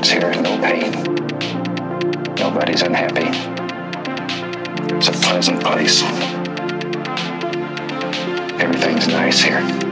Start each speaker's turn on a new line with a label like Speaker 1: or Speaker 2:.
Speaker 1: hurts here, no pain. Nobody's unhappy. It's a pleasant place. Everything's nice here.